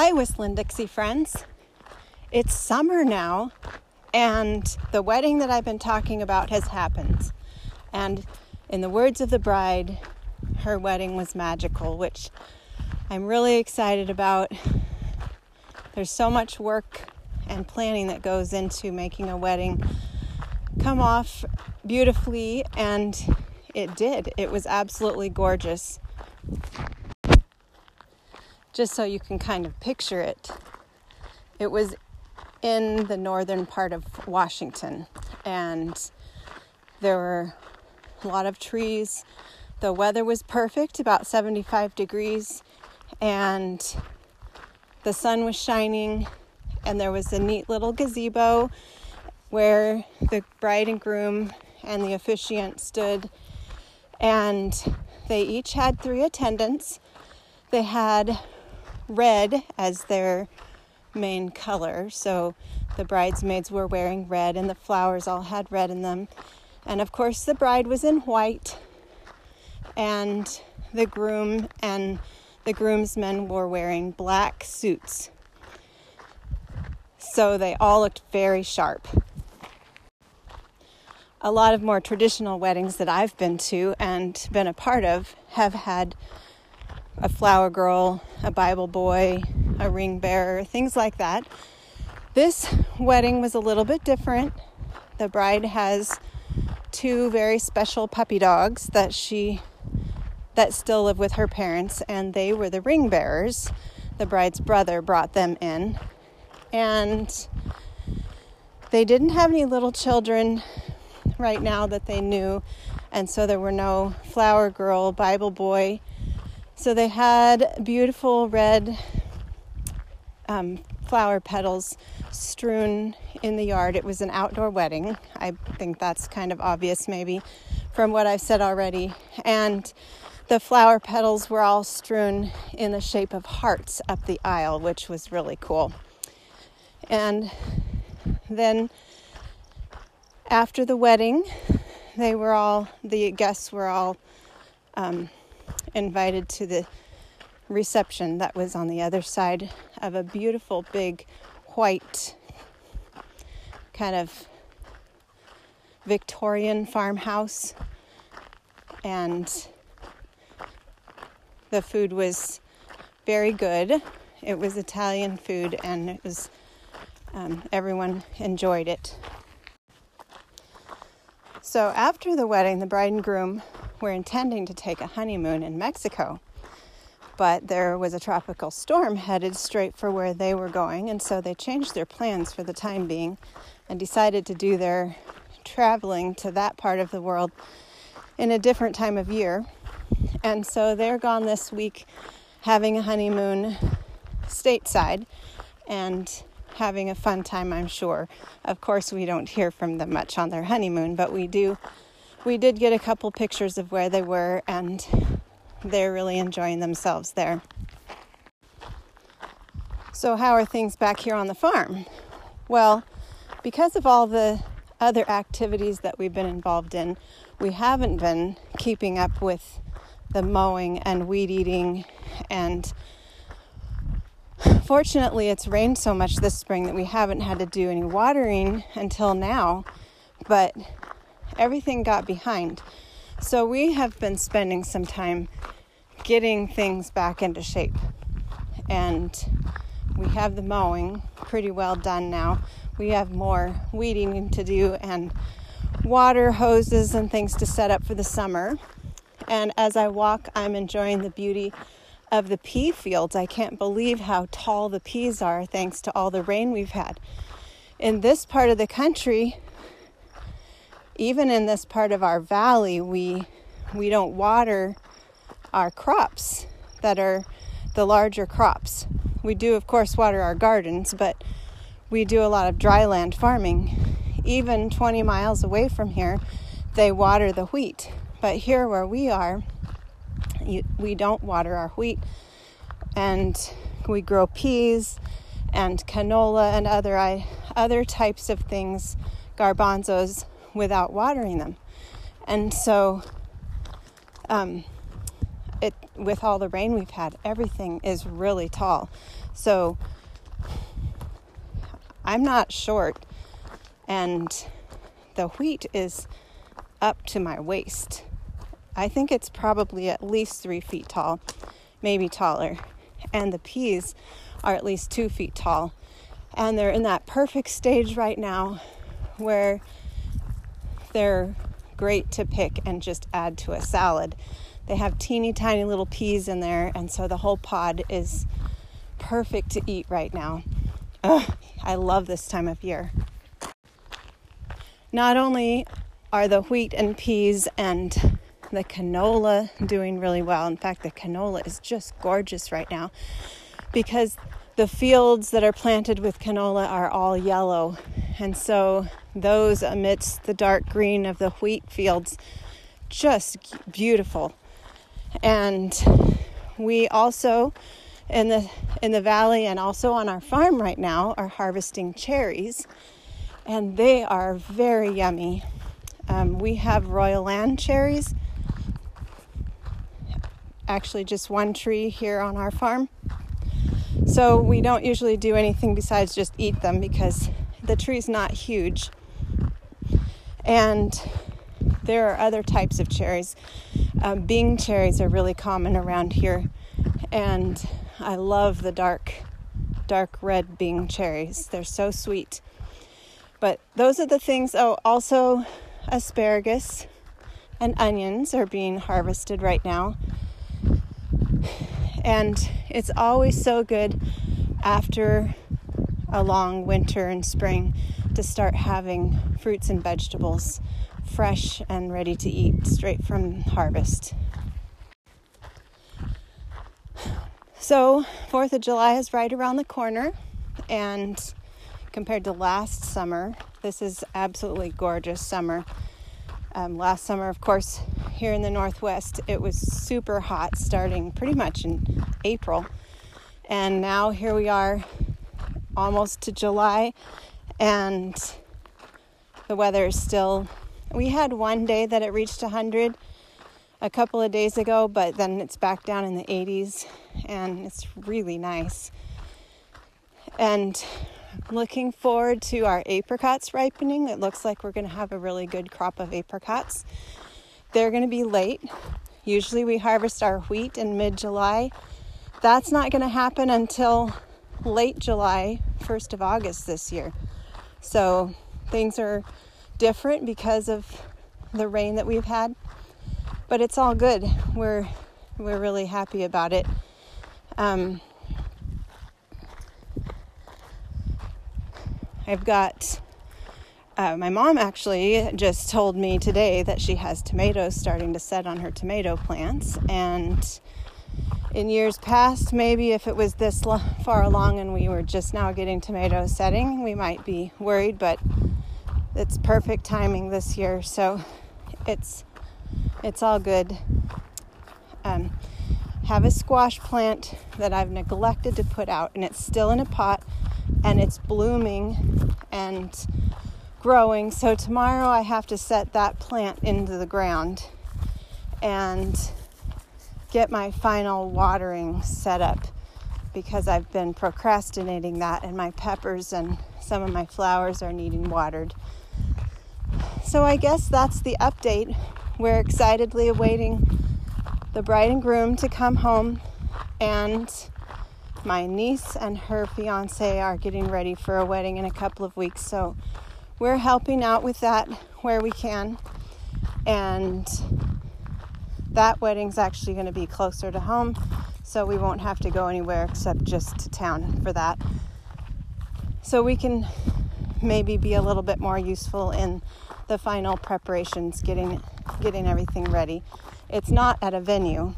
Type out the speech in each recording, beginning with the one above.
Hi, Whistling Dixie friends. It's summer now, and the wedding that I've been talking about has happened. And in the words of the bride, her wedding was magical, which I'm really excited about. There's so much work and planning that goes into making a wedding come off beautifully, and it did. It was absolutely gorgeous just so you can kind of picture it. It was in the northern part of Washington, and there were a lot of trees. The weather was perfect, about 75 degrees, and the sun was shining, and there was a neat little gazebo where the bride and groom and the officiant stood, and they each had three attendants. They had red as their main color. So the bridesmaids were wearing red, and the flowers all had red in them. And of course, the bride was in white, and the groom and the groomsmen were wearing black suits. So they all looked very sharp. A lot of more traditional weddings that I've been to and been a part of have had a flower girl, a Bible boy, a ring bearer, things like that. This wedding was a little bit different. The bride has two very special puppy dogs that she that still live with her parents and they were the ring bearers. The bride's brother brought them in and they didn't have any little children right now that they knew and so there were no flower girl, Bible boy, so they had beautiful red um, flower petals strewn in the yard. It was an outdoor wedding. I think that's kind of obvious, maybe, from what I've said already. And the flower petals were all strewn in the shape of hearts up the aisle, which was really cool. And then after the wedding, they were all, the guests were all um, invited to the reception that was on the other side of a beautiful big white kind of Victorian farmhouse. And the food was very good. It was Italian food and it was um, everyone enjoyed it. So after the wedding, the bride and groom were intending to take a honeymoon in Mexico. But there was a tropical storm headed straight for where they were going, and so they changed their plans for the time being and decided to do their traveling to that part of the world in a different time of year. And so they're gone this week having a honeymoon stateside and having a fun time, I'm sure. Of course, we don't hear from them much on their honeymoon, but we do we did get a couple pictures of where they were, and they're really enjoying themselves there. So, how are things back here on the farm? Well, because of all the other activities that we've been involved in, we haven't been keeping up with the mowing and weed eating. And fortunately, it's rained so much this spring that we haven't had to do any watering until now. But everything got behind. So we have been spending some time getting things back into shape. And we have the mowing pretty well done now. We have more weeding to do and water hoses and things to set up for the summer. And as I walk, I'm enjoying the beauty of the pea fields. I can't believe how tall the peas are thanks to all the rain we've had. In this part of the country, even in this part of our valley, we we don't water our crops that are the larger crops. We do, of course, water our gardens, but we do a lot of dry land farming. Even 20 miles away from here, they water the wheat. But here where we are, you, we don't water our wheat, and we grow peas and canola and other other types of things, garbanzos without watering them. And so um, it with all the rain we've had, everything is really tall. So I'm not short, and the wheat is up to my waist. I think it's probably at least three feet tall, maybe taller. And the peas are at least two feet tall. And they're in that perfect stage right now where they're great to pick and just add to a salad. They have teeny tiny little peas in there, and so the whole pod is perfect to eat right now. Ugh, I love this time of year. Not only are the wheat and peas and the canola doing really well. In fact, the canola is just gorgeous right now because the fields that are planted with canola are all yellow. And so those amidst the dark green of the wheat fields just beautiful. And we also in the in the valley and also on our farm right now are harvesting cherries and they are very yummy. Um, we have Royal Ann cherries, actually, just one tree here on our farm. So we don't usually do anything besides just eat them because the tree's not huge. And there are other types of cherries. Um, Bing cherries are really common around here, and I love the dark, dark red Bing cherries. They're so sweet. But those are the things. Oh, also asparagus and onions are being harvested right now. And it's always so good after a long winter and spring to start having fruits and vegetables fresh and ready to eat straight from harvest. So, 4th of July is right around the corner, and compared to last summer, this is absolutely gorgeous summer. Um, last summer, of course, here in the Northwest, it was super hot starting pretty much in April. And now here we are almost to July, and the weather is still. We had one day that it reached 100 a couple of days ago, but then it's back down in the 80s, and it's really nice. And looking forward to our apricots ripening. It looks like we're going to have a really good crop of apricots. They're going to be late. Usually we harvest our wheat in mid July. That's not going to happen until late July, 1st of August this year. So things are different because of the rain that we've had. But it's all good. We're we're really happy about it. Um, I've got uh, my mom actually just told me today that she has tomatoes starting to set on her tomato plants. And in years past, maybe if it was this far along and we were just now getting tomatoes setting, we might be worried, but it's perfect timing this year. So it's it's all good. Um, have a squash plant that I've neglected to put out, and it's still in a pot and it's blooming and growing. So tomorrow I have to set that plant into the ground and get my final watering set up because I've been procrastinating that and my peppers and some of my flowers are needing watered. So I guess that's the update. We're excitedly awaiting the bride and groom to come home and my niece and her fiance are getting ready for a wedding in a couple of weeks. So we're helping out with that where we can. And that wedding's actually going to be closer to home. So we won't have to go anywhere except just to town for that. So we can maybe be a little bit more useful in the final preparations, getting getting everything ready. It's not at a venue.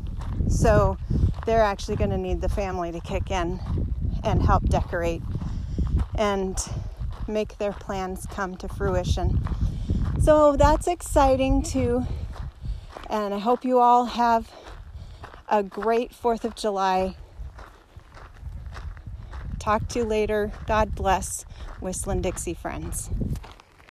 So they're actually going to need the family to kick in and help decorate and make their plans come to fruition. So that's exciting too. And I hope you all have a great 4th of July. Talk to you later. God bless. Whistling Dixie friends.